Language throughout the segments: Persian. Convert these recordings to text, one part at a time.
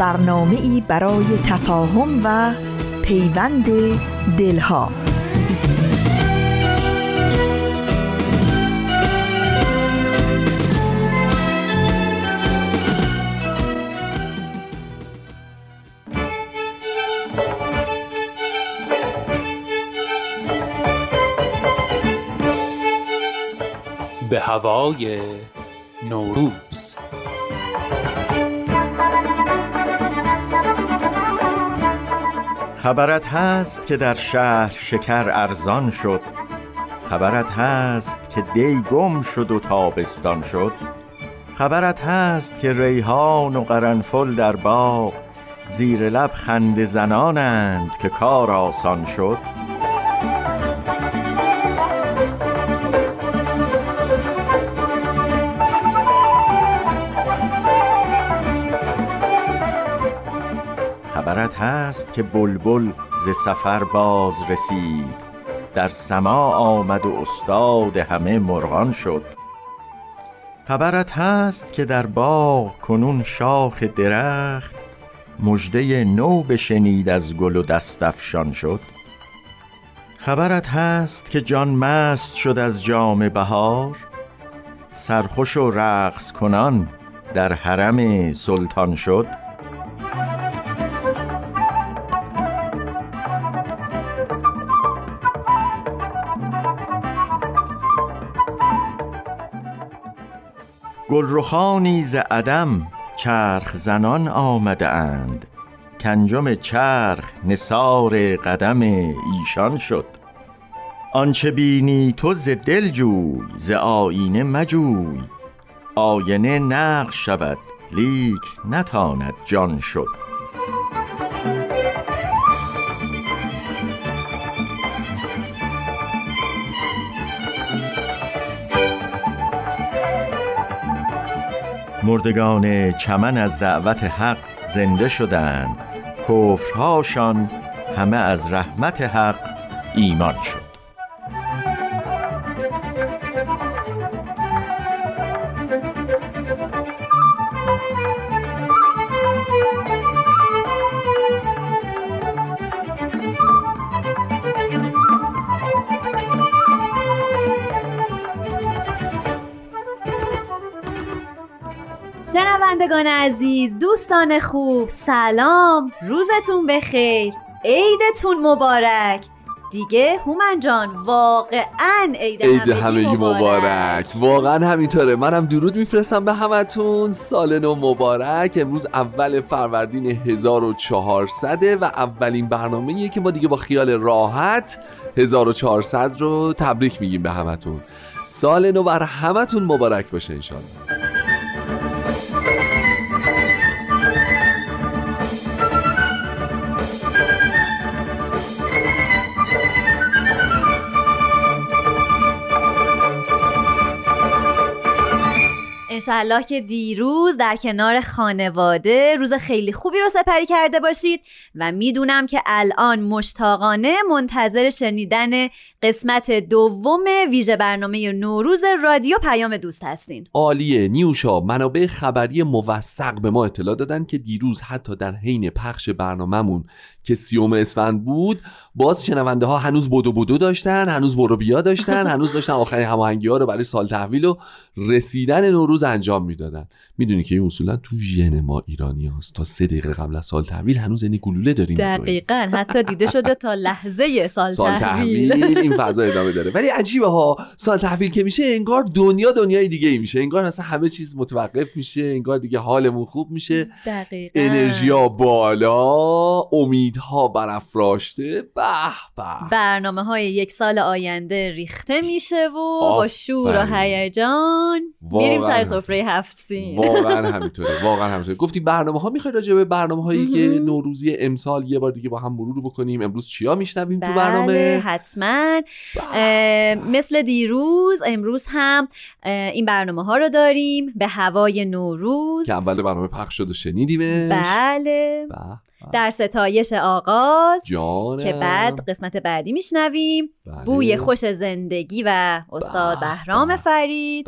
برنامه ای برای تفاهم و پیوند دلها. به هوای نوروز. خبرت هست که در شهر شکر ارزان شد. خبرت هست که دی گم شد و تابستان شد. خبرت هست که ریحان و قرنفل در باغ زیر لب خنده زنانند که کار آسان شد. خبرت هست که بلبل ز سفر باز رسید. در سما آمد و استاد همه مرغان شد. خبرت هست که در باغ کنون شاخ درخت مژده نو بشنید از گل و دستفشان شد. خبرت هست که جان مست شد از جام بهار سرخوش و رقص کنان در حرم سلطان شد. گلرخانی ز عدم چرخ زنان آمده اند کنجم چرخ نصار قدم ایشان شد. آنچه بینی تو ز دل جوی ز آینه مجوی. آینه نقش شود لیک نتاند جان شد. مردگان چمن از دعوت حق زنده شدند. کفرهاشان همه از رحمت حق ایمان شد. شنوندگان عزیز دوستان خوب سلام. روزتون بخیر. عیدتون مبارک. دیگه هومن جان واقعا عید, عید همگی مبارک. مبارک. واقعا همینطوره. منم درود میفرستم به همتون. سال نو مبارک. امروز اول فروردین 1400 و اولین برنامه که ما دیگه با خیال راحت 1400 رو تبریک میگیم به همتون. سال نو بر همتون مبارک باشه انشالله انشالله که دیروز در کنار خانواده روز خیلی خوبی رو سپری کرده باشید و می‌دونم که الان مشتاقانه منتظر شنیدن قسمت دوم ویژه برنامه نوروز رادیو پیام دوست هستین. عالیه. نیوشا منابع خبری موثق به ما اطلاع دادن که دیروز حتی در حین پخش برنامهمون که سیوم اسفند بود باز شنونده ها هنوز بودو بودو داشتن هنوز برو بیا داشتن هنوز داشتن آخرین هماهنگی ها رو برای سال تحویل و رسیدن نوروز انجام می‌دادن. می‌دونی که این اصولا تو ژن ما ایرانی هست تا سه دقیقه قبل از سال تحویل هنوز یعنی گلوله داریم دقیقا. حتی دیده شده تا لحظه سال, سال تحویل. تحویل این فضا ادامه داره. ولی عجیبه ها. سال تحویل که میشه انگار دنیا دنیای دیگه ای میشه. انگار اصلا همه چیز متوقف میشه. انگار دیگه حالمون خوب میشه. دقیقا. انرژیا بالا. امیدها برافراشته. به به. برنامه های یک سال آینده ریخته میشه و با شور و. هیجان. میریم سر سفره هفت سین واقعا همینطوره واقعا همینطوره گفتی برنامه ها می‌خوای راجع به برنامه هایی که. نوروزی امسال یه بار دیگه با هم مرور بکنیم امروز چیا میشنویم تو بله برنامه حتما اه، مثل دیروز امروز هم این برنامه ها رو داریم به هوای نوروز که اول برنامه پخش شد و شنیدیمش بله. در ستایش آغاز جانم که بعد قسمت بعدی میشنویم بله. بوی خوش زندگی و استاد به، بهرام به. فرید.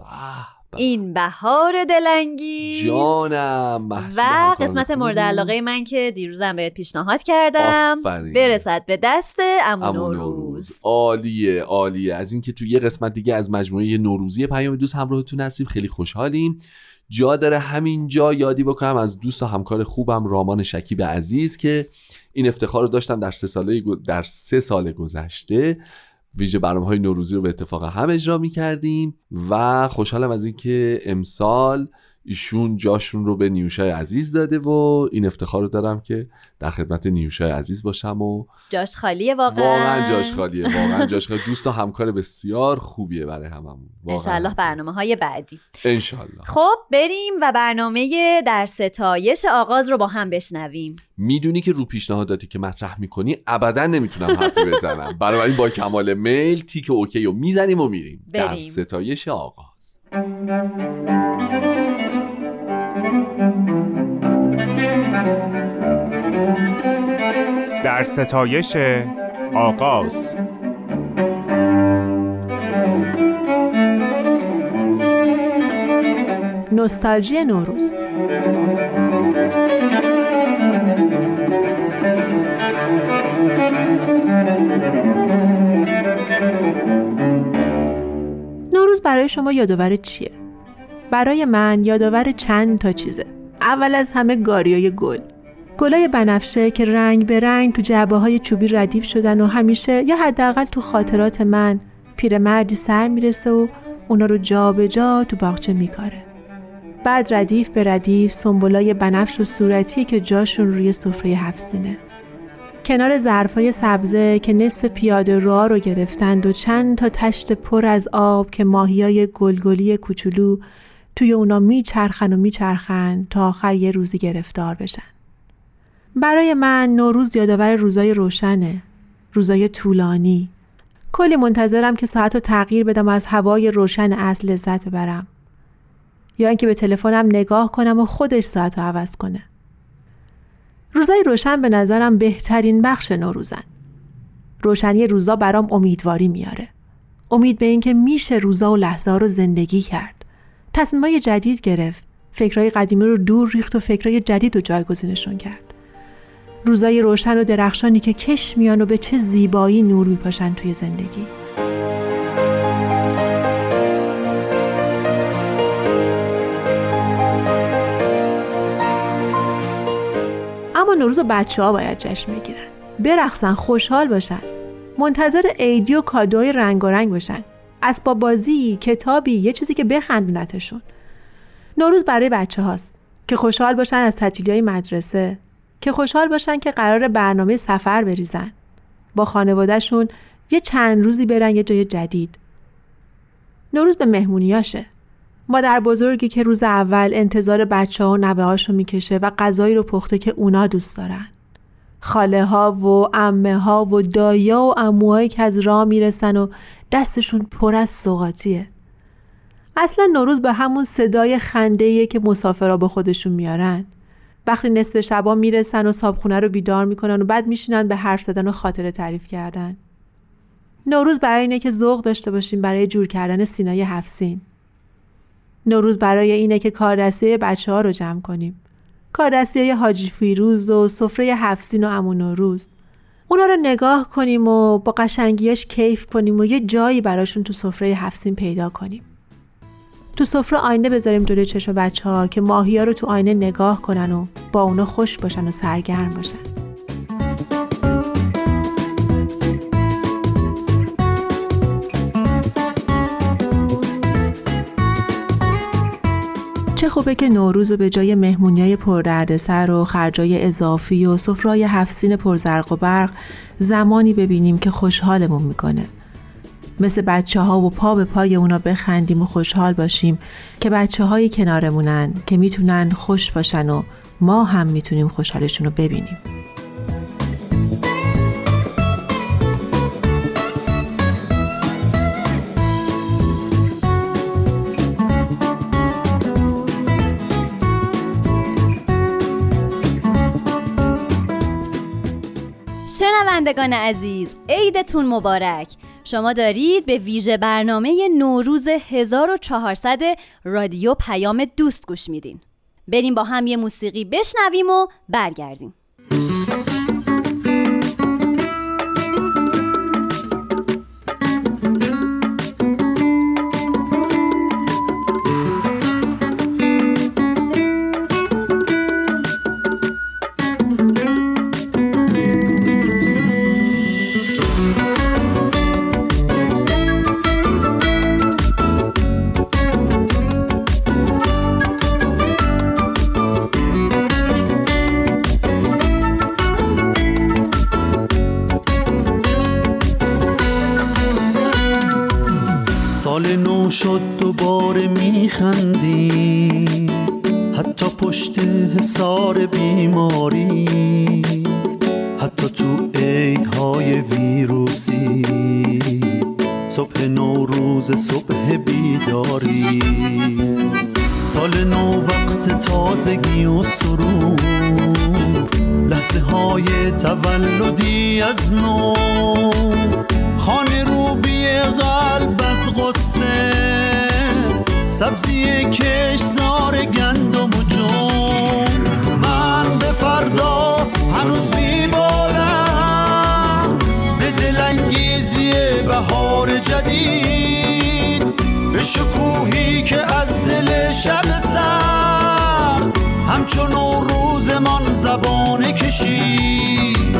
این بهار دلانگیز. جانم و قسمت. مورد علاقه من که دیروزم بهت پیشنهاد کردم. آفرین. برسد به دست امو امو نوروز. عالیه عالیه. از اینکه تو یه قسمت دیگه از مجموعه نوروزی پیام دوست همراهتون هستیم. خیلی خوشحالیم. جا داره همینجا یادی بکنم از دوست و همکار خوبم رامان شکیب عزیز که این افتخار رو داشتم در سه ساله در سه سال گذشته. ویژه برنامه های نوروزی رو به اتفاق هم اجرا می کردیم و خوشحالم از اینکه امسال ایشون جاشون رو به نیوشای عزیز داده و این افتخار رو دارم که در خدمت نیوشای عزیز باشم و جاش خالیه واقعا. واقعا جاش خالیه واقعا جاش خالیه. دوست و همکار بسیار خوبیه برای هممون. انشالله برنامه های بعدی. انشالله خب بریم و برنامه در ستایش آغاز رو با هم بشنویم. می‌دونی که رو پیشنهاداتی که مطرح می‌کنی ابدا نمی‌تونم حرفی بزنم. بنابراین با کمال میل تیک اوکی رو می‌زنیم و میریم. در بریم. ستایش آغاز. در ستایش آغاز. نوستالژی نوروز. برای شما یادآور چیه؟ برای من یادآور چند تا چیزه. اول از همه گاریای گل. گلای بنفشه که رنگ به رنگ تو جعبه های چوبی ردیف شدن و همیشه یا حداقل تو خاطرات من پیرمردی سر می‌رسه و اونا رو جا به جا تو باغچه میکاره. بعد ردیف به ردیف سنبولای بنفش و صورتی که جاشون روی سفره هفسینه. کنار ظرفای سبزه که نصف پیاده راه رو گرفتند و چند تا تشت پر از آب که ماهیای گلگلی کوچولو توی اونا میچرخن و میچرخن تا آخر یه روزی گرفتار بشن. برای من نوروز یادآور روزای روشنه. روزای طولانی. کلی منتظرم که ساعت رو تغییر بدم و از هوای روشن اصل لذت ببرم. یا اینکه به تلفنم نگاه کنم و خودش ساعت رو عوض کنه. روزای روشن به نظرم بهترین بخش نوروزن. روشنی روزا برام امیدواری میاره. امید به اینکه میشه روزا و لحظه رو زندگی کرد. تصمیمای جدید گرفت. فکرای قدیمی رو دور ریخت و فکرای جدید رو جایگزینشون کرد. روزای روشن و درخشانی که کش میان و به چه زیبایی نور میپاشن توی زندگی. نوروز بچه ها باید جشن بگیرن. برقصن خوشحال باشن. منتظر عیدی و کادوی رنگارنگ باشن. اسباب بازی کتابی یه چیزی که بخندونتشون. نوروز برای بچه هاست که خوشحال باشن از تعطیلی مدرسه. که خوشحال باشن که قرار برنامه سفر بریزن. با خانوادهشون یه چند روزی برن یه جای جدید. نوروز به مهمونیاشه. مادر بزرگی که روز اول انتظار بچه ها و نوه هاشو می‌کشه و غذایی رو پخته که اونا دوست دارن. خاله ها و امه ها و دایا و اموهایی که از راه می‌رسن و دستشون پر از سوغاتیه. اصلا نوروز به همون صدای خنده که مسافرها به خودشون میارن. وقتی نصف شبا می‌رسن و صابخونه رو بیدار می‌کنن و بعد میشینن به حرف زدن و خاطره تعریف کردن. نوروز برای اینه که ذوق داشته باشیم برای جور کردن سینای هفسین. نوروز برای اینه که کاردستی بچه ها رو جمع کنیم. کاردستی حاجی فیروز و سفره هفسین و امون نوروز. اونا رو نگاه کنیم و با قشنگیاش کیف کنیم و یه جایی براشون تو سفره هفسین پیدا کنیم. تو سفره آینه بذاریم جلوی چشم بچه ها که ماهی ها رو تو آینه نگاه کنن و با اونا خوش باشن و سرگرم باشن چه خوبه که نوروز رو به جای مهمونیای پردردسر و خرجای اضافی و سفرای هفسین پرزرق و برق زمانی ببینیم که خوشحالمون می‌کنه. مثل بچه ها و پا به پای اونا بخندیم و خوشحال باشیم که بچه هایی کنارمونن که می‌تونن خوش باشن و ما هم می‌تونیم خوشحالشون رو ببینیم. شنوندگان عزیز عیدتون مبارک. شما دارید به ویژه برنامه نوروز 1400 رادیو پیام دوست گوش میدین. بریم با هم یه موسیقی بشنویم و برگردیم. شد دوباره میخندیم حتی پشت حسار بیماری. حتی تو عیدهای ویروسی. صبح نوروز صبح بیداری. سال نو وقت تازگی و سرور. لحظه های تولدی از نو. خانه رو بی قلب از غصه. سبزی کشزار گندم و جون. من به فردا هنوز میبالم. به دلانگیزی بهار جدید. به شکوهی که از دل شب سرد. همچون روزمان زبانه کشید.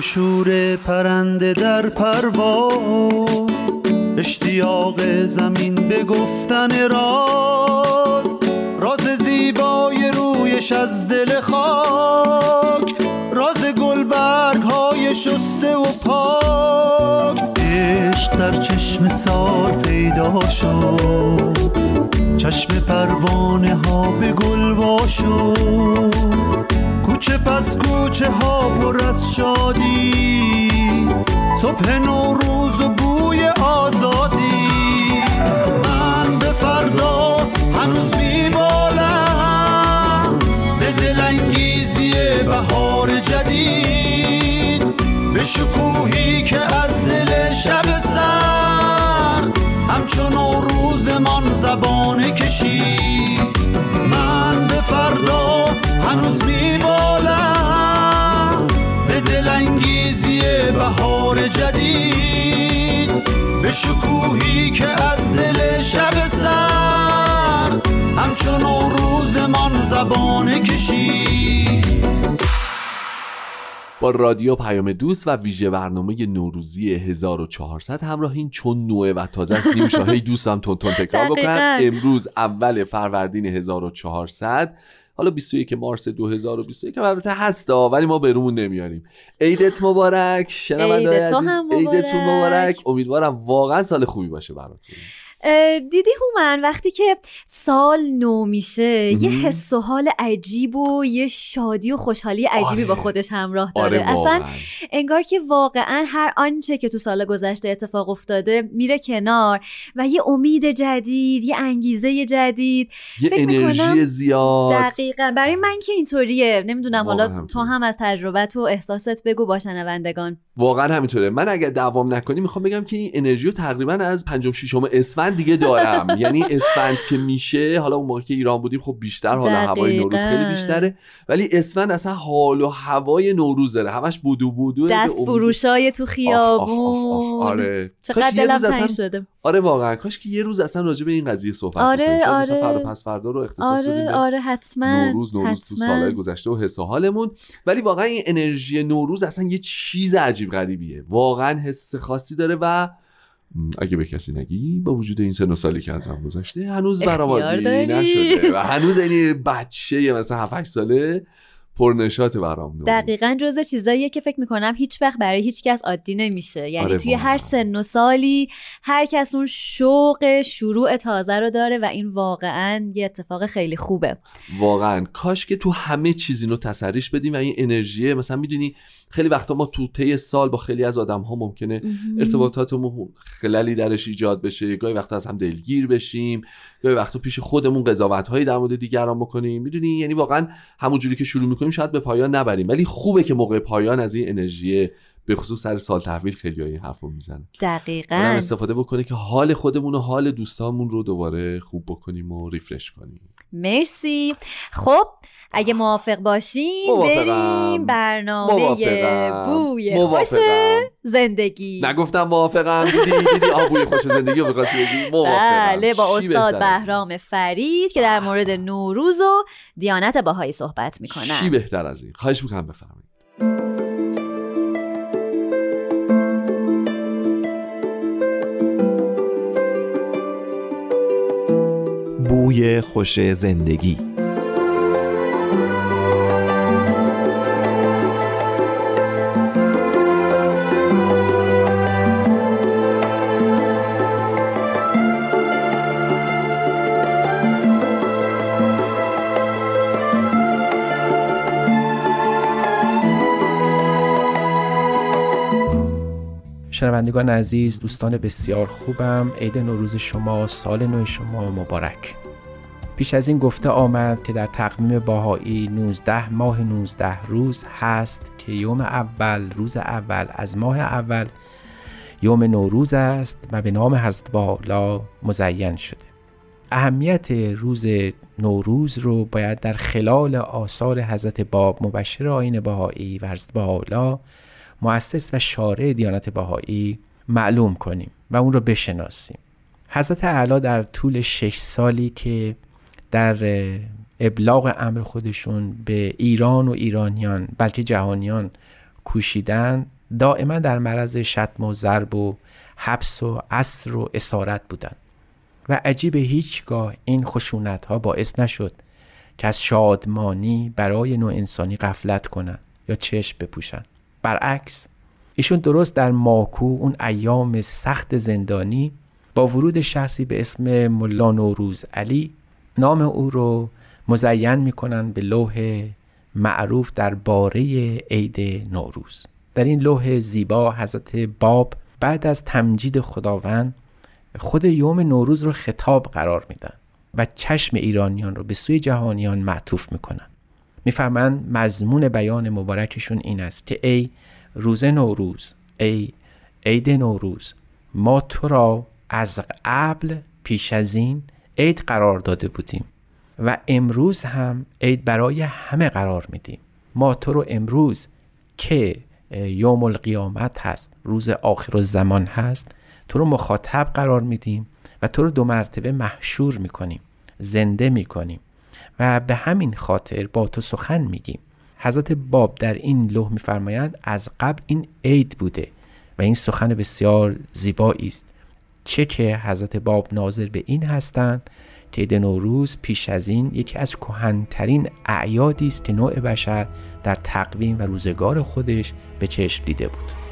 شور پرنده در پرواز اشتیاق زمین به گفتن راز. راز زیبای رویش از دل خاک راز گلبرگ های شسته و پاک. عشق در چشم سال پیدا شد چشم پروانه ها به گل شد کوچه پس کوچه ها پر از شادی. صبح نوروز و بوی آزادی. من به فردا هنوز میبالم. به دلانگیزی بهار جدید. به شکوهی که از دل شب سرد. همچون روزمان زبانه کشید. هنوز میبالم. به دلانگیزی بهار جدید به شکوهی که از دل شب سرد. همچون روزمان زبانه کشید. با رادیو پیام دوست و ویژه برنامه نوروزی 1400 همراهین چون نوعه و تازه است. نیم شاهی دوستم تون تون تکرار بکنم. امروز اول فروردین 1400 حالا 21 مارس 2021 که البته هستا ولی ما برومون نمیاریم. عیدت مبارک شنونده‌های عزیز عیدتون مبارک. مبارک. امیدوارم واقعا سال خوبی باشه براتون. دیدی هومن وقتی که سال نو میشه یه. حس و حال عجیب و یه شادی و خوشحالی عجیبی آره. با خودش همراه داره. آره اصلا انگار که واقعا هر آنچه که تو سال گذشته اتفاق افتاده میره کنار و یه امید جدید یه انگیزه جدید. یه فکر می‌کنم انرژی زیاد. دقیقا. برای من که اینطوریه. نمی‌دونم حالا تو همینطوره. هم از تجربت و احساست بگو با شنوندگان. واقعا همینطوره. من اگر دوام نکنی می‌خوام بگم که این انرژی رو تقریبا از پنجم ششم اسفند دیگه دارم. یعنی اسفند که میشه حالا اون موقع که ایران بودیم خب بیشتر حالا هوای نوروز خیلی. بیشتره. ولی اسفند اصلا حال و هوای نوروز داره همش بودو بودو دست فروشای تو خیابون. آره. چقدر دلم تنگ اصلا شده. آره واقعا. کاش که یه روز اصلا راجع به این قضیه صحبت آره، مثلا آره. فردا پس فردا رو اختصاص بدیم آره به آره حتما نوروز نوروز تو حتما. سالهای گذشته و حس و حالمون. ولی واقعا این انرژی نوروز اصلا یه چیز عجیب غریبیه. واقعا حس خاصی داره و اگه به کسی نگی با وجود این سن و سالی که ازم گذشته هنوز داری. نشده و هنوز این بچه مثلا 7 ساله پرنشات برام. دقیقا جزء چیزاییه که فکر می‌کنم هیچ وقت برای هیچ کس عادی نمیشه یعنی آره توی. هر سن و سالی هر کس اون شوق شروع تازه رو داره و این واقعا یه اتفاق خیلی خوبه واقعا کاش که تو همه چیز اینو تسریش بدیم و این انرژی مثلا می‌دونی خیلی وقتا ما تو طی سال با خیلی از آدم ها ممکنه ارتباطاتمون خلالی درش ایجاد بشه. گاهی وقتا از هم دلگیر بشیم. گاهی وقتا پیش خودمون قضاوت هایی در مورد دیگران بکنیم. می‌دونی؟ یعنی واقعا همون جوری که شروع می‌کنیم شاید به پایان نبریم. ولی خوبه که موقع پایان از این انرژی به خصوص سر سال تحویل خیلی این حرف رو می‌زنن آدم دقیقا استفاده بکنه که حال خودمون و حال دوستامون رو دوباره خوب بکنیم و ریفرش کنیم. مرسی. خب اگه موافق باشین. بریم برنامه موافقم. بوی خوش موافقم. زندگی نگفتم موافقم دیدی دیدی آبوی خوش زندگی رو می‌خواستی بگی موافقم بله با چی استاد؟ بهرام فرید که در مورد نوروز و دیانت باهایی صحبت چی می‌کنن بهتر از این خواهش می‌کنم بفرمایید بوی خوش زندگی شنوندگان عزیز دوستان بسیار خوبم. عید نوروز شما سال نو شما مبارک. پیش از این گفته آمد که در تقویم باهایی 19 ماه 19 روز هست که یوم اول روز اول. از ماه اول یوم نوروز است و به نام حضرت بالا مزین شده. اهمیت روز نوروز رو باید در خلال آثار حضرت باب مبشر آین بهایی و حضرت بهاءالله مؤسس و شارع دیانت بهایی معلوم کنیم و اون رو بشناسیم. حضرت اعلی در طول شش سالی که در ابلاغ امر خودشون به ایران و ایرانیان بلکه جهانیان کوشیدن دائما در معرض شتم و ضرب و حبس و اسر و اسارت بودند و عجیب هیچگاه این خشونت ها باعث نشد که از شادمانی برای نوع انسانی غفلت کنند یا چشم بپوشند برعکس ایشون درست در ماکو اون ایام سخت زندانی با ورود شخصی به اسم ملا نوروز علی نام او رو مزین می‌کنن به لوح معروف در باره عید نوروز. در این لوح زیبا حضرت باب بعد از تمجید خداوند خود یوم نوروز رو خطاب قرار میدن و چشم ایرانیان رو به سوی جهانیان معطوف می‌کنن. میفرمند مضمون بیان مبارکشون این است که ای روز نوروز ای عید نوروز ما تو را از قبل پیش از این عید قرار داده بودیم و امروز هم عید برای همه قرار میدیم. ما تو رو امروز که یوم القیامت هست روز آخر الزمان هست تو رو مخاطب قرار میدیم و تو رو دو مرتبه محشور می‌کنیم زنده می‌کنیم. و به همین خاطر با تو سخن میگیم. حضرت باب در این لوح میفرمایند از قبل این عید بوده و این سخن بسیار زیبایی است. چه که حضرت باب ناظر به این هستند که عید نوروز پیش از این یکی از کهنترین اعیادی است که نوع بشر در تقویم و روزگار خودش به چشم دیده بود.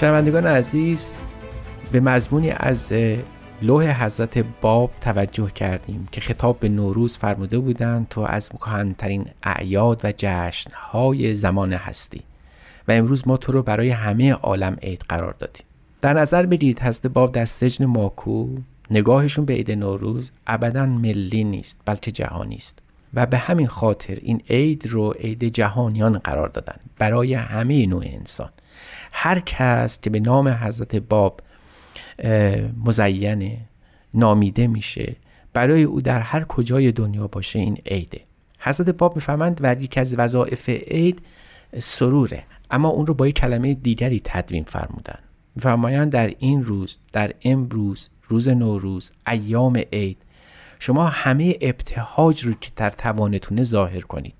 شنوندگان عزیز به مضمونی از لوح حضرت باب توجه کردیم که خطاب به نوروز فرموده بودند تو از مکهنترین اعیاد و جشنهای زمان هستی و امروز ما تو رو برای همه عالم عید قرار دادیم. در نظر بگیرید حضرت باب در سجن ماکو نگاهشون به عید نوروز ابدا ملی نیست بلکه جهانی است. و به همین خاطر این عید رو عید جهانیان قرار دادن برای همه نوع انسان. هر کس که به نام حضرت باب مزینه نامیده میشه برای او در هر کجای دنیا باشه این عیده. حضرت باب می‌فهمند و یکی از وظایف عید سروره. اما اون رو با یک کلمه دیگری تدوین فرمودن. میفرمایند در این روز در امروز روز نوروز ایام عید شما همه ابتهاج رو که در توانتونه ظاهر کنید.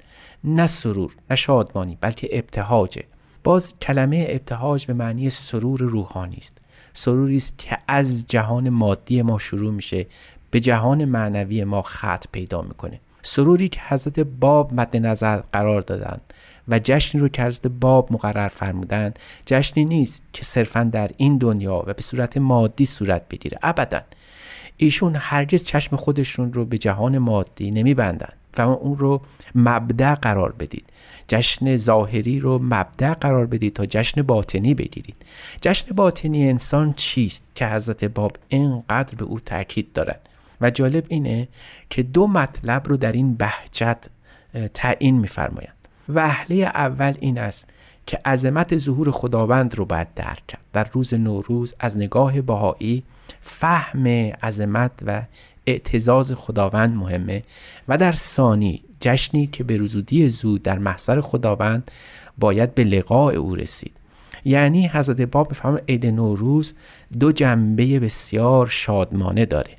نه سرور نه شادمانی بلکه ابتهاجه. باز کلمه ابتهاج به معنی سرور روحانی است. سروری است که از جهان مادی ما شروع میشه به جهان معنوی ما خط پیدا می‌کنه. سروری که حضرت باب مد نظر قرار دادن و جشنی رو که حضرت باب مقرر فرمودن جشنی نیست که صرفا در این دنیا و به صورت مادی صورت بگیره. ابدا. ایشون هرگز چشم خودشون رو به جهان مادی نمیبندن و اون رو مبدع قرار بدید. جشن ظاهری رو مبدع قرار بدید تا جشن باطنی بگیرید. جشن باطنی انسان چیست که حضرت باب اینقدر به او تاکید دارد؟ و جالب اینه که دو مطلب رو در این بهجت تعیین میفرمایند. وهله اول این است که عظمت ظهور خداوند رو باید درک کرد. در روز نوروز از نگاه بهایی فهم عظمت و اعتزاز خداوند مهمه. و در ثانی جشنی که به رزودی زود در محضر خداوند باید به لقاء او رسید. یعنی حضرت باب می‌فهمه عید نوروز دو جنبه بسیار شادمانه داره.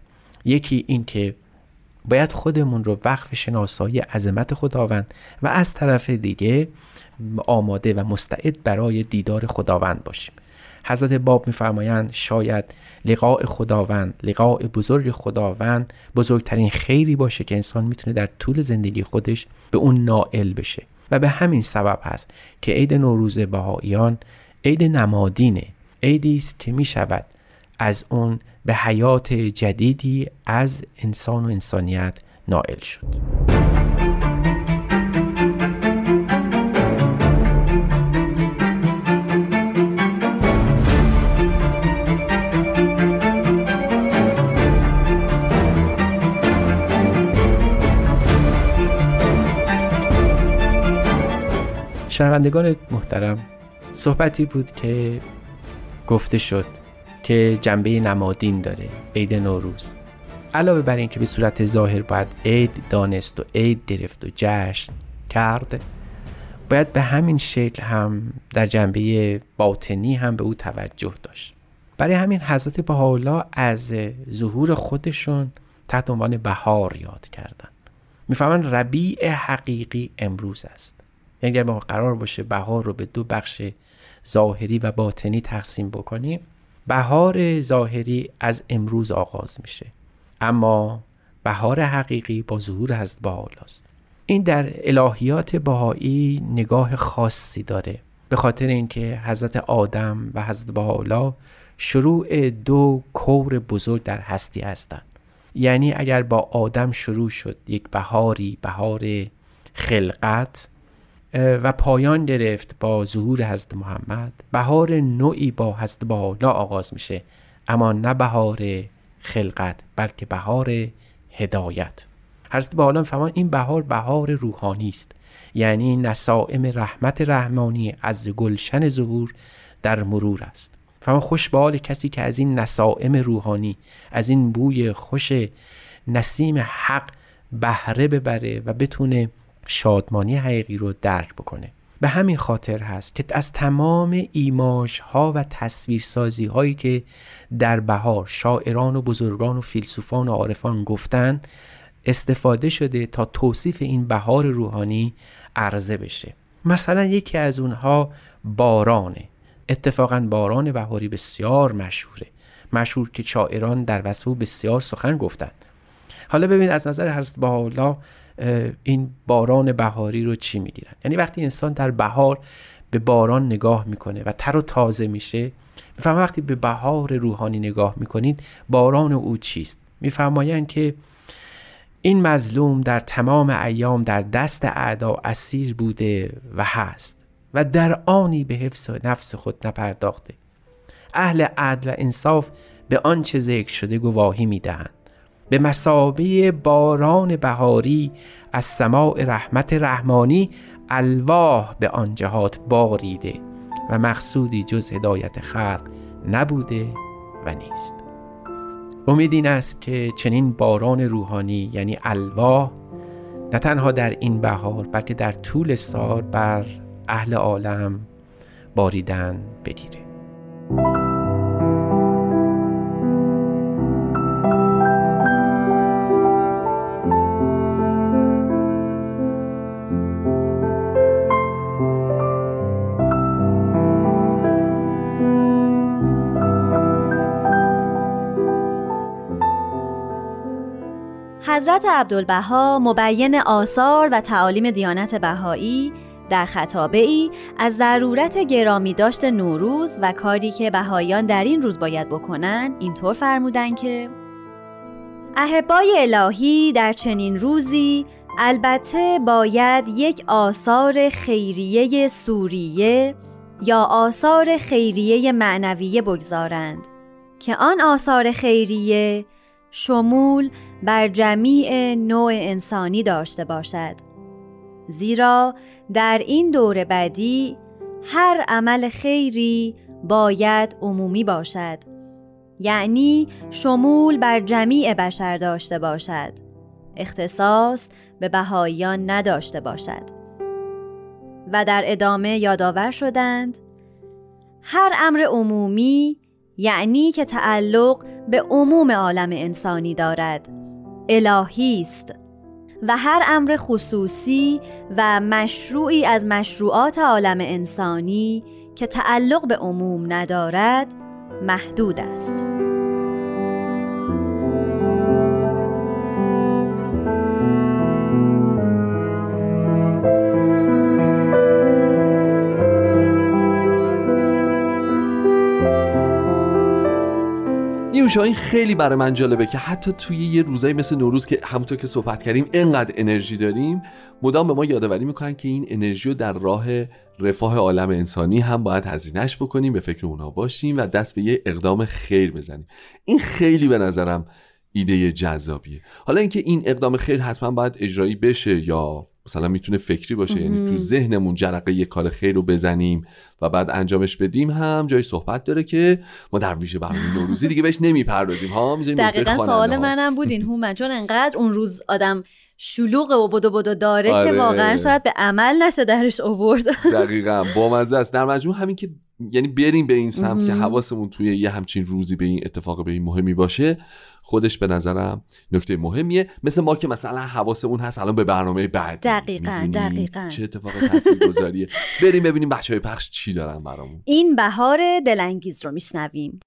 یکی این که باید خودمون رو وقف شناسایی عظمت خداوند و از طرف دیگه آماده و مستعد برای دیدار خداوند باشیم. حضرت باب میفرمایند شاید لقاء خداوند لقاء بزرگ خداوند بزرگترین خیری باشه که انسان می‌تونه در طول زندگی خودش به اون نائل بشه. و به همین سبب هست که عید نوروز بهاییان عید نمادینه عیدی است که می‌شود از اون به حیات جدیدی از انسان و انسانیت نائل شد. شنوندگان محترم صحبتی بود که گفته شد که جنبه نمادین داره عید نوروز. علاوه بر اینکه به صورت ظاهر باید عید دانست و عید گرفت و جشن کرد باید به همین شکل هم در جنبه باطنی هم به او توجه داشت. برای همین حضرت بهاءالله از ظهور خودشون تحت عنوان بهار یاد کردن. می‌فهمن ربیع حقیقی امروز است. یعنی اگر ما قرار باشه بهار رو به دو بخش ظاهری و باطنی تقسیم بکنیم بهار ظاهری از امروز آغاز میشه. اما بهار حقیقی با ظهور حضرت است این در الهیات بهایی نگاه خاصی داره. به خاطر اینکه حضرت آدم و حضرت بهاءالله شروع دو کور بزرگ در هستی هستند. یعنی اگر با آدم شروع شد یک بهاری بهار خلقت و پایان گرفت با ظهور حضرت محمد. بهار نوعی با حضرت بالا آغاز میشه اما نه بهار خلقت بلکه بهار هدایت. حضرت بالا فهمان این بهار بهار روحانی است. یعنی نسائم رحمت رحمانی از گلشن ظهور در مرور است. فهم خوش به کسی که از این نسائم روحانی از این بوی خوش نسیم حق بهره ببره و بتونه شادمانی حقیقی رو درک بکنه. به همین خاطر هست که از تمام ایماش ها و تصویرسازی هایی که در بهار شاعران و بزرگان و فیلسوفان و عارفان گفتند استفاده شده تا توصیف این بهار روحانی عرضه بشه. مثلا یکی از اونها بارانه. اتفاقا باران بهاری بسیار مشهوره. مشهور که شاعران در وصف بسیار سخن گفتند حالا ببین از نظر حضرت بهاءالله این باران بهاری رو چی می‌گیرن؟ یعنی وقتی انسان در بهار به باران نگاه می‌کنه و تر و تازه میشه میفهم وقتی به بهار روحانی نگاه می‌کنید باران او چیست؟ میفرمایند که این مظلوم در تمام ایام در دست اعدا اسیر بوده و هست و در آنی به حفظ نفس خود نپرداخته. اهل عدل و انصاف به آنچه ذکر شده گواهی می‌دهند. به مسابه باران بهاری از سماع رحمت رحمانی الواح به آن جهات باریده و مقصودی جز هدایت خلق نبوده و نیست. امید این است که چنین باران روحانی یعنی الواح نه تنها در این بهار بلکه در طول سال بر اهل عالم باریدن بگیره. حضرت عبدالبها مبین آثار و تعالیم دیانت بهایی در خطابه ای از ضرورت گرامی داشت نوروز و کاری که بهاییان در این روز باید بکنن اینطور فرمودن که احبای الهی در چنین روزی البته باید یک آثار خیریه سوریه یا آثار خیریه معنویه بگذارند که آن آثار خیریه شمول بر جمیع نوع انسانی داشته باشد. زیرا در این دور بعدی هر عمل خیری باید عمومی باشد. یعنی شمول بر جمیع بشر داشته باشد. اختصاص به بهاییان نداشته باشد. و در ادامه یادآور شدند هر امر عمومی یعنی که تعلق به عموم عالم انسانی دارد. الهی است و هر امر خصوصی و مشروعی از مشروعات عالم انسانی که تعلق به عموم ندارد محدود است. نیوشا این خیلی برای من جالبه که حتی توی یه روزایی مثل نوروز که همونطور که صحبت کردیم انقدر انرژی داریم مدام به ما یادآوری می‌کنن که این انرژی رو در راه رفاه عالم انسانی هم باید هزینهش بکنیم به فکر اونا باشیم و دست به یه اقدام خیر بزنیم. این خیلی به نظرم ایده جذابیه. حالا اینکه این اقدام خیر حتما باید اجرایی بشه یا مثلا می‌تونه فکری باشه یعنی تو ذهنمون جرقه یه کار خیر رو بزنیم و بعد انجامش بدیم هم جای صحبت داره که ما در ویژه برنامه نوروزی دیگه بهش نمی‌پردازیم. ها دقیقا سوال منم بود این هومن چون انقدر اون روز آدم شلوغ و بدو بدو داره آره. که واقعا شاید به عمل نشه درش اوورد دقیقا بامزه است. در مجموع همین که یعنی بریم به این سمت که حواسمون توی یه همچین روزی به این اتفاق به این مهمی باشه خودش به نظرم نکته مهمیه. مثل ما که مثلا حواسمون هست الان به برنامه بعد دقیقا دقیقا. چه اتفاق گذاریه بریم ببینیم بچه های پخش چی دارن برامون. این بهار دلانگیز رو میشنویم.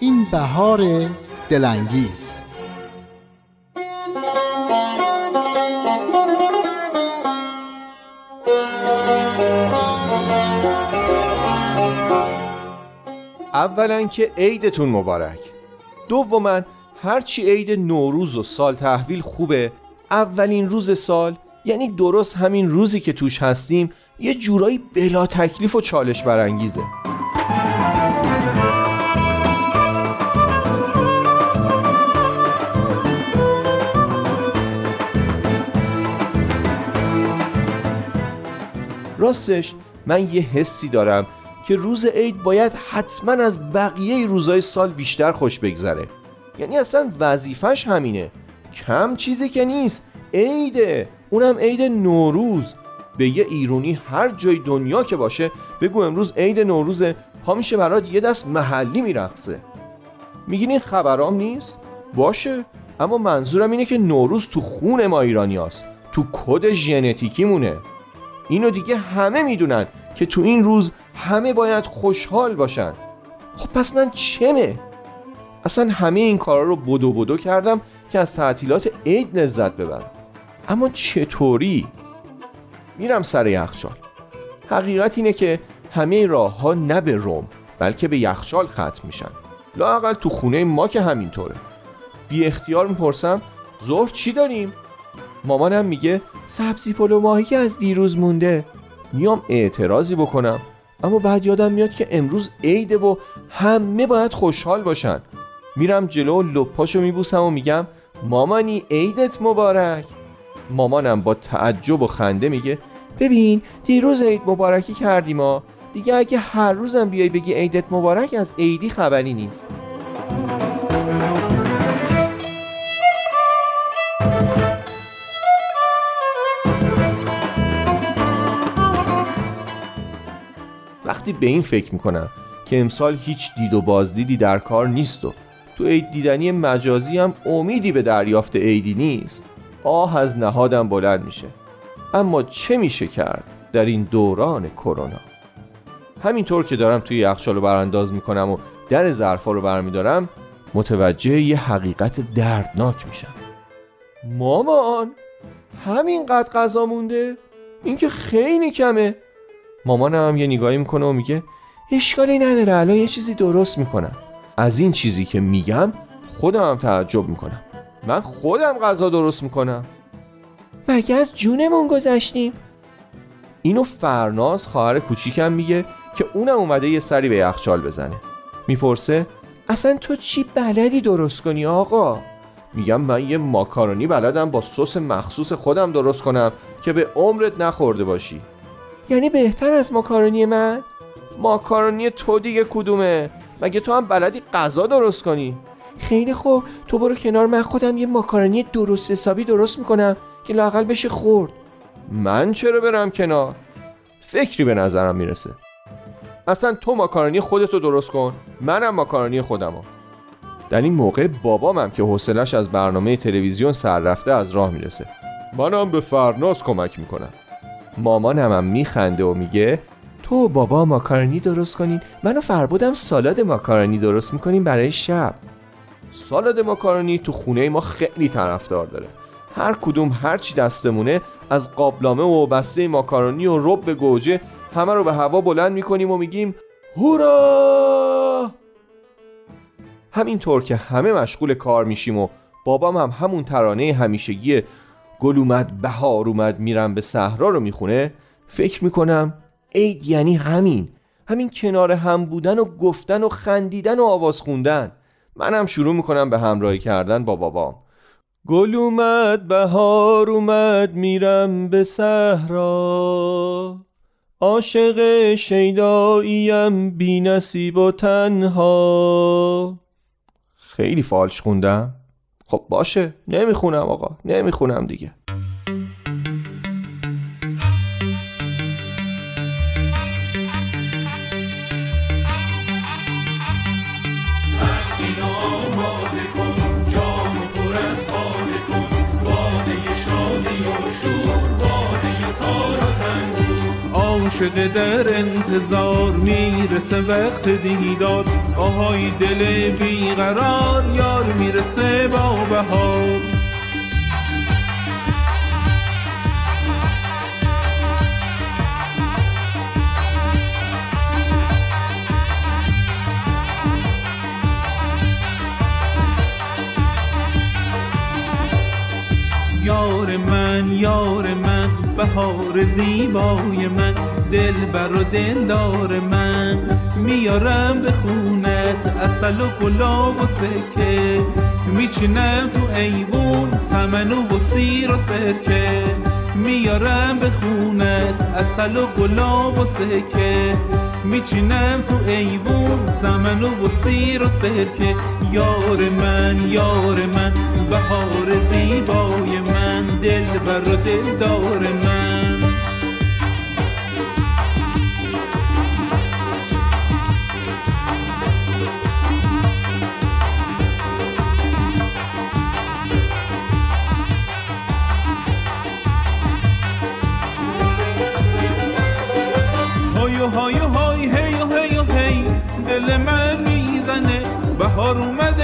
این بهار دلانگیز. اولا که عیدتون مبارک. دوما هرچی عید نوروز و سال تحویل خوبه اولین روز سال یعنی درست همین روزی که توش هستیم یه جورایی بلا تکلیف و چالش برانگیزه. راستش من یه حسی دارم که روز عید باید حتما از بقیه روزای سال بیشتر خوش بگذره. یعنی اصلا وظیفش همینه. کم چیزی که نیست. عیده. اونم عید نوروز. به یه ایرونی هر جای دنیا که باشه بگو امروز عید نوروزه. پا میشه برات یه دست محلی میرقصه. میگین این خبرام نیست؟ باشه. اما منظورم اینه که نوروز تو خون ما ایرانی هست. تو کد ژنتیکی مونه اینو دیگه همه می‌دونن که تو این روز همه باید خوشحال باشن. خب پس من چمه؟ اصلا همه این کارا رو بدو بدو کردم که از تعطیلات عید لذت ببرم. اما چطوری؟ میرم سر یخچال. حقیقت اینه که همه راه ها نه به روم بلکه به یخچال ختم میشن. لاقل تو خونه ما که همینطوره. بی اختیار می‌پرسم ظهر چی داریم؟ مامانم میگه سبزی پلو ماهی که از دیروز مونده. میام اعتراضی بکنم. اما بعد یادم میاد که امروز عیده و همه باید خوشحال باشن. میرم جلو و لپاشو میبوسم و میگم مامانی عیدت مبارک. مامانم با تعجب و خنده میگه ببین دیروز عید مبارکی کردیم ما دیگه اگه هر روزم بیای بگی عیدت مبارک از عیدی خبری نیست. به این فکر می‌کنم که امسال هیچ دید و بازدیدی در کار نیست و تو عید دیدنی مجازی هم امیدی به دریافت عیدی نیست. آه از نهادم بلند میشه. اما چه میشه کرد در این دوران کرونا؟ همینطور که دارم توی یخچال رو برانداز می‌کنم و در ظرفا رو برمیدارم متوجه یه حقیقت دردناک میشم. مامان همینقدر غذا مونده؟ این که خیلی کمه. مامانم هم یه نگاهی می‌کنه و میگه اشکالی نداره الان یه چیزی درست می‌کنم. از این چیزی که میگم خودم هم تعجب می‌کنم. من خودم غذا درست می‌کنم. مگه از جونمون گذشتیم؟ اینو فرناز خواهر کوچیکم میگه که اونم اومده یه سری به یخچال بزنه. می‌پرسه اصلا تو چی بلدی درست کنی آقا؟ میگم من یه ماکارونی بلدم با سس مخصوص خودم درست کنم که به عمرت نخورده باشی. یعنی بهتر از ماکارونی من؟ ماکارونی تو دیگه کدومه؟ مگه تو هم بلدی غذا درست کنی؟ خیلی خوب. تو برو کنار. من خودم یه ماکارونی درست حسابی درست می‌کنم که لاقل بشه خورد. من چرا برم کنار؟ فکری به نظرم می‌رسه. اصلا تو ماکارونی خودتو درست کن. منم ماکارونی خودمو. در این موقع بابامم که حوصلش از برنامه تلویزیون سر رفته از راه می‌رسه. منم به فرناز کمک می‌کنم. مامانم هم میخنده و میگه تو بابا ماکارونی درست کنین منو فربودم سالاد ماکارونی درست می‌کنیم برای شب. سالاد ماکارونی تو خونه ما خیلی طرفدار داره. هر کدوم هر چی دستمونه از قابلامه و بسته ماکارونی و رب گوجه همه رو به هوا بلند می‌کنیم و میگیم هورا! همینطور که همه مشغول کار میشیم و بابام هم همون ترانه همیشگی گل اومد بهار اومد میرم به صحرا رو می‌خونه. فکر می‌کنم عید یعنی همین. همین کنار هم بودن و گفتن و خندیدن و آواز خوندن. منم شروع می‌کنم به همراهی کردن با بابام. گل اومد بهار اومد میرم به صحرا. عاشق شیداییم بی نصیب و تنها. خیلی فالش خوندم. خب باشه. نمی‌خونم آقا. نمی‌خونم دیگه. عاشق در انتظار می‌رسه وقت دیدار. آهای دل بیقرار یار می‌رسه با بهار. یار من یار بهار زیبای من دل بر و دلدار من. میارم به خونت اصل و گلاب و سکه میچینم تو ایوون سمنو و سیر و سرکه. میارم به خونت اصل و گلاب و سکه میچینم تو ایوون سمنو و سیر و سرکه. یار من یار من بهار زیبای من دل بر و دلدار من. های های هی هی هی دل من می‌زنه. بهار اومده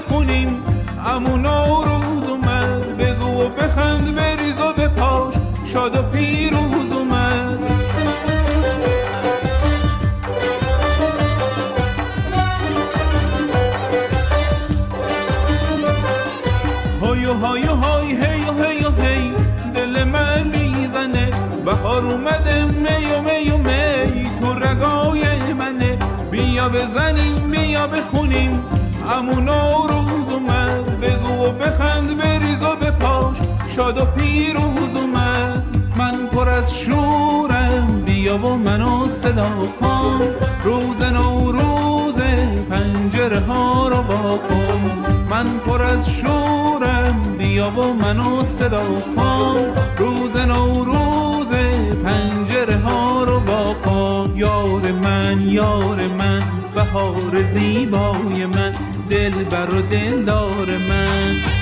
بخونیم امون روز اومد. بگو و بخند بریز و بپاش. شاد و پیروز اومد. های و های و های هی و هی و دل من می‌زنه. بهار اومده می و می و می. تو رگای منه. بیا بزنیم بیا بخونیم. امون روز اومد بگو و بخند بریز و بپاش شاد و پیروز اومد. من پر از شورم بیا و منو صدا کن. روز نوروز پنجره ها رو با کن. من پر از شورم بیا و منو صدا کن. روز نوروز پنجره ها رو با کن یار من یار من بهار زیبای من دل بر و دلدار من.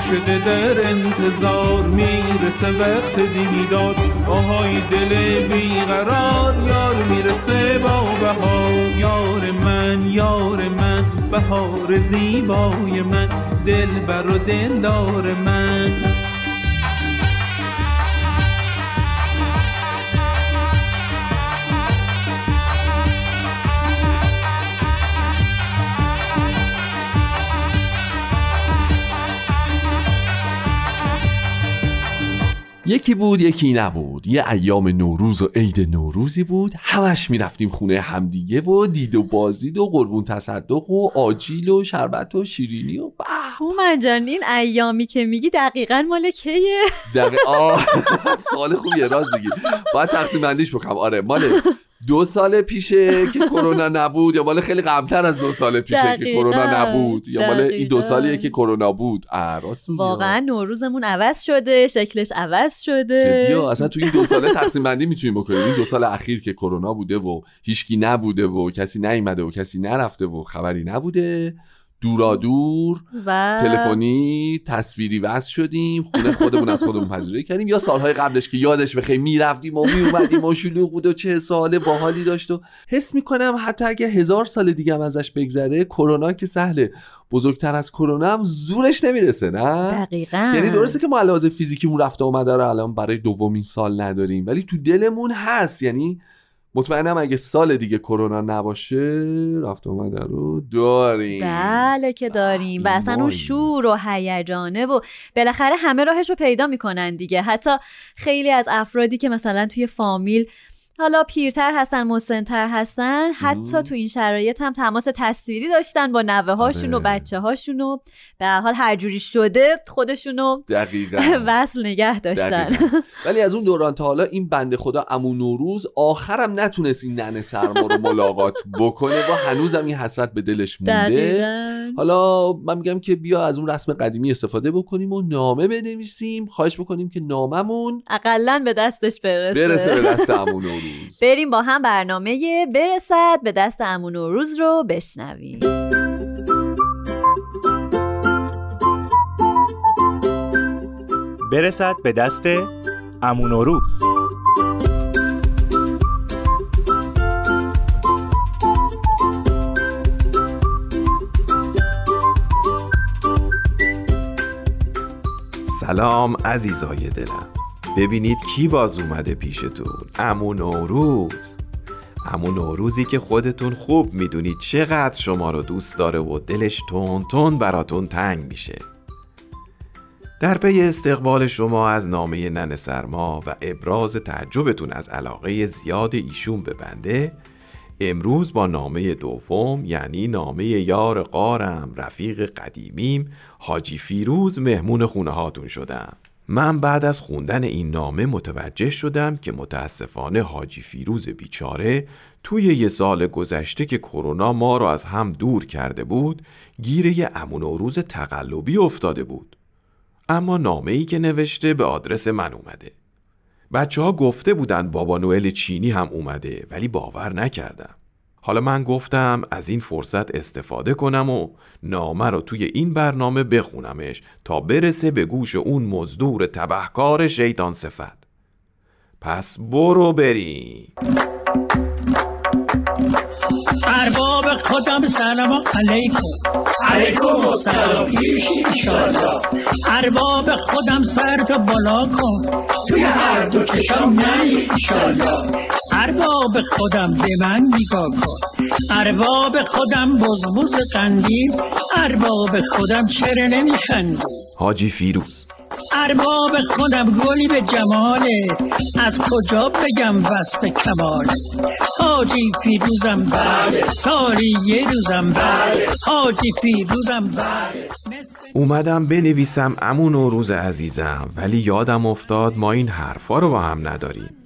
شده در انتظار می‌رسه وقت دیدار. آهای دل بیقرار یار می‌رسه با بهار. یار من یار من بهار زیبای من. دل بر و دلدار من. یکی بود یکی نبود. یه ایام نوروز و عید نوروزی بود. همش می‌رفتیم خونه همدیگه و دید و بازدید و قربون تصدق و آجیل و شربت و شیرینی و هومن جان این ایامی که میگی دقیقا مال کیه؟ دقیقا آه سوال خوبیه راز میگی. باید تقسیم بندیش بکنم. آره مال دو سال پیشه که کرونا نبود یا مال خیلی قبلتر از دو سال پیشه که کرونا نبود یا مال این دو سالیه که کرونا بود. راست واقعا نوروزمون عوض شده شکلش عوض شده. جدی اصلا تو این دو ساله تقسیم بندی می‌تونیم بکنیم. این دو سال اخیر که کرونا بوده و هیچکی نبوده و کسی نیومده و کسی نرفته و خبری نبوده. دورا دور و... تلفنی تصویری وصل شدیم خونه خودمون از خودمون پذیرایی کردیم. یا سالهای قبلش که یادش بخیر می‌رفتیم و میومدیم و شلوغ بود و چه سال باحالی داشت و حس می‌کنم حتی اگه هزار سال دیگه هم ازش بگذره کرونا که سهله. بزرگتر از کرونا هم زورش نمی‌رسه نه؟ دقیقا. یعنی درسته که ما لحاظ فیزیکیمون رفته اومده رو الان برای دومین سال نداریم ولی تو دلمون هست. یعنی مطمئنم اگه سال دیگه کرونا نباشه رفت اومده رو داریم. بله که داریم. و اصلا اون شور و هیجانه و بالاخره همه راهش رو پیدا می‌کنن دیگه. حتی خیلی از افرادی که مثلا توی فامیل حالا پیرتر هستن مسنتر هستن. حتی تو این شرایط هم تماس تصویری داشتن با نوه هاشون و آره. بچه هاشون و به حال هر جوری شده خودشونو وصل نگه داشتن. دقیقا. ولی از اون دوران تا حالا این بنده خدا امو نوروز آخرم نتونست این ننه سرما رو ملاقات بکنه و هنوزم این حسرت به دلش مونده. دقیقا. حالا من میگم که بیا از اون رسم قدیمی استفاده بکنیم و نامه بنویسیم. خواهش بکنیم که ناممون اقلا به دستش برسه. برسه به دست امو نوروز. بریم با هم برنامه برسد. به دست امون و روز رو بشنویم. برسد به دست امون و روز. سلام عزیزای دلم. ببینید کی باز اومده پیشتون. امو نوروز. امو نوروزی که خودتون خوب می‌دونید چقدر شما رو دوست داره و دلش تون تون براتون تنگ میشه. در پی استقبال شما از نامه نن سرما و ابراز تعجبتون از علاقه زیاد ایشون به بنده امروز با نامه دوم یعنی نامه یار قارم رفیق قدیمیم حاجی فیروز مهمون خونه هاتون شدم. من بعد از خوندن این نامه متوجه شدم که متاسفانه حاجی فیروز بیچاره توی یه سال گذشته که کرونا ما رو از هم دور کرده بود گیر یه امون و روز تقلبی افتاده بود. اما نامه ای که نوشته به آدرس من اومده. بچه ها گفته بودن بابا نوئل چینی هم اومده ولی باور نکردم. حالا من گفتم از این فرصت استفاده کنم و نامه رو توی این برنامه بخونمش تا برسه به گوش اون مزدور تبهکار شیطان صفت. پس برو بریم. ارباب خودم سلام علیکم. علیکم سلام پیش ایشالله. ارباب خودم سر تو بالا کن. توی هر دو چشم نه ایشالله. ارباب خودم به من نگاه کن. ارباب خودم بزبز قندیم ارباب خودم چرا نمیخندی؟ حاجی فیروز. ارباب خودم گلی به جماله از کجا بگم وصف کماله حاجی فیروزم بله. سالی یه روزم بله. حاجی فیروزم بله. اومدم بنویسم امون و روز عزیزم ولی یادم افتاد ما این حرفا رو با هم نداریم.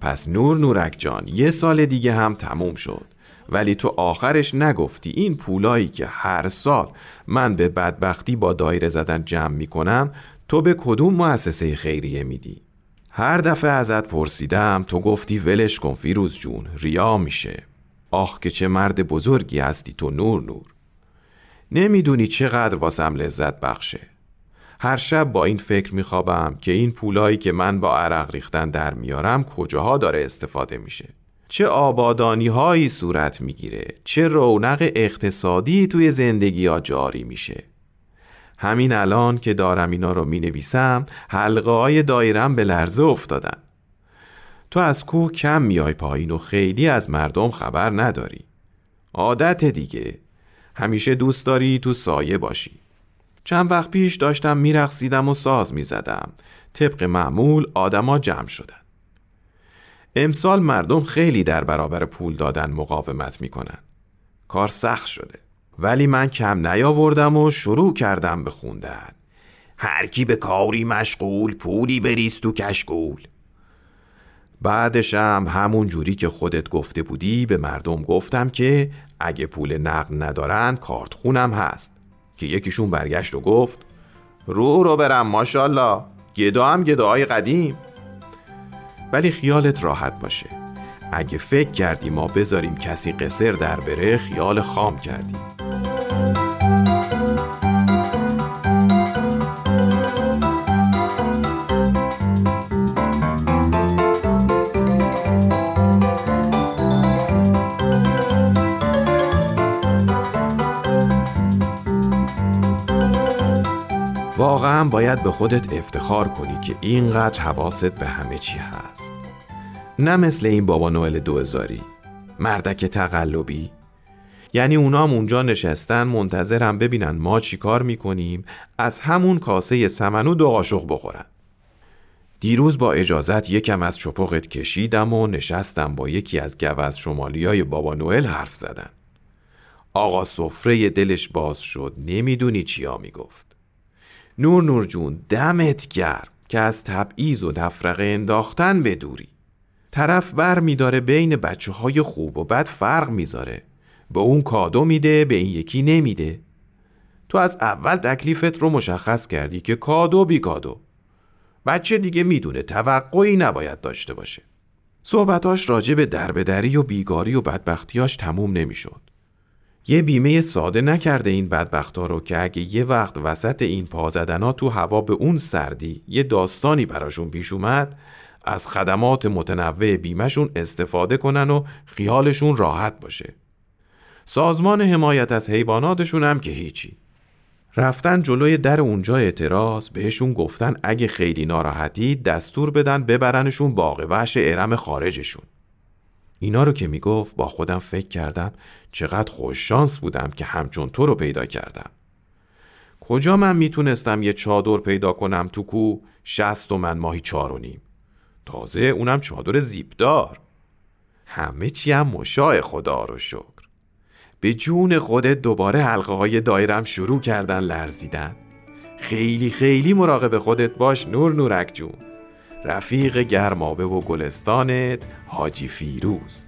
پس نور نورک جان یه سال دیگه هم تموم شد. ولی تو آخرش نگفتی این پولایی که هر سال من به بدبختی با دایره زدن جمع می‌کنم تو به کدوم مؤسسه خیریه میدی؟ هر دفعه ازت پرسیدم تو گفتی ولش کن فیروز جون ریا میشه. آخ که چه مرد بزرگی هستی تو نور نور. نمی‌دونی چقدر واسم لذت بخشه. هر شب با این فکر میخوابم که این پولایی که من با عرق ریختن در میارم کجاها داره استفاده میشه. چه آبادانی هایی صورت می‌گیره چه رونق اقتصادی توی زندگی ها جاری میشه. همین الان که دارم اینا رو می نویسم حلقه های دایرم به لرزه افتادن. تو از کوه کم میای پایین و خیلی از مردم خبر نداری. عادت دیگه. همیشه دوست داری تو سایه باشی. چند وقت پیش داشتم میرقصیدم و ساز می‌زدم. طبق معمول آدما جمع شدن. امسال مردم خیلی در برابر پول دادن مقاومت می‌کنن. کار سخت شده. ولی من کم نیاوردم و شروع کردم به خوندن. هر کی به کاری مشغول پولی بریز تو کشگول بعدشم همون جوری که خودت گفته بودی به مردم گفتم که اگه پول نقد ندارن کارت خونم هست. که یکیشون برگشت و گفت رو رو برم ماشالله گدا هم گداهای قدیم. ولی خیالت راحت باشه. اگه فکر کردی ما بذاریم کسی قصر در بره خیال خام کردیم واقعا باید به خودت افتخار کنی که اینقدر حواست به همه چی هست. نه مثل این بابا نوئل دوزاری مردک تقلبی. یعنی اونام اونجا نشستن منتظرم ببینن ما چی کار می‌کنیم از همون کاسه سمنو دو قاشق بخورن. دیروز با اجازت یکم از چپقت کشیدم و نشستم با یکی از گوز شمالی های بابا نوئل حرف زدن. آقا سفره دلش باز شد نمی‌دونی چیا می‌گفت. نور نور جون دمت گرم که از تبعیض و تفرقه انداختن بدوری. طرف بر میداره بین بچه های خوب و بد فرق می‌ذاره. به اون کادو میده به این یکی نمیده. تو از اول تکلیفت رو مشخص کردی که کادو بی کادو. بچه دیگه می‌دونه توقعی نباید داشته باشه. صحبتاش راجع به دربدری و بیگاری و بدبختیاش تموم نمی‌شد. یه بیمه ساده نکرده این بدبختا رو که اگه یه وقت وسط این پازدنا تو هوا به اون سردی یه داستانی براشون پیش اومد از خدمات متنوع بیمهشون استفاده کنن و خیالشون راحت باشه. سازمان حمایت از حیواناتشون هم که هیچی. رفتن جلوی در اونجا اعتراض بهشون گفتن اگه خیلی ناراحتی دستور بدن ببرنشون باغ وحش ارم خارجشون. اینا رو که می‌گفت با خودم فکر کردم چقدر خوش شانس بودم که همچون تو رو پیدا کردم. کجا من می‌تونستم یه چادر پیدا کنم تو کو؟ شست و من ماهی چار و نیم. تازه اونم چادر زیبدار. همه چی هم مشاع خدا رو شکر. به جون خودت دوباره حلقه های دایرم شروع کردن لرزیدن. خیلی خیلی مراقب خودت باش نور نورک جون. رفیق گرمابه و گلستانت حاجی فیروز.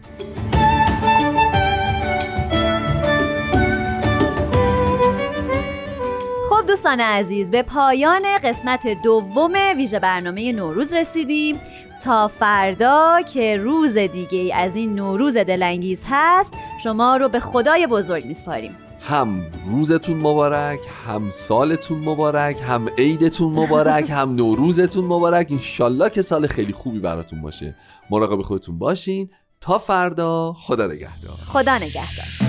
خب دوستان عزیز به پایان قسمت دوم ویژه برنامه نوروز رسیدیم. تا فردا که روز دیگه از این نوروز دلانگیز هست شما رو به خدای بزرگ میسپاریم. هم روزتون مبارک هم سالتون مبارک هم عیدتون مبارک هم نوروزتون مبارک. انشالله که سال خیلی خوبی براتون باشه. مراقب خودتون باشین. تا فردا خدا نگهدار. خدا نگهدار.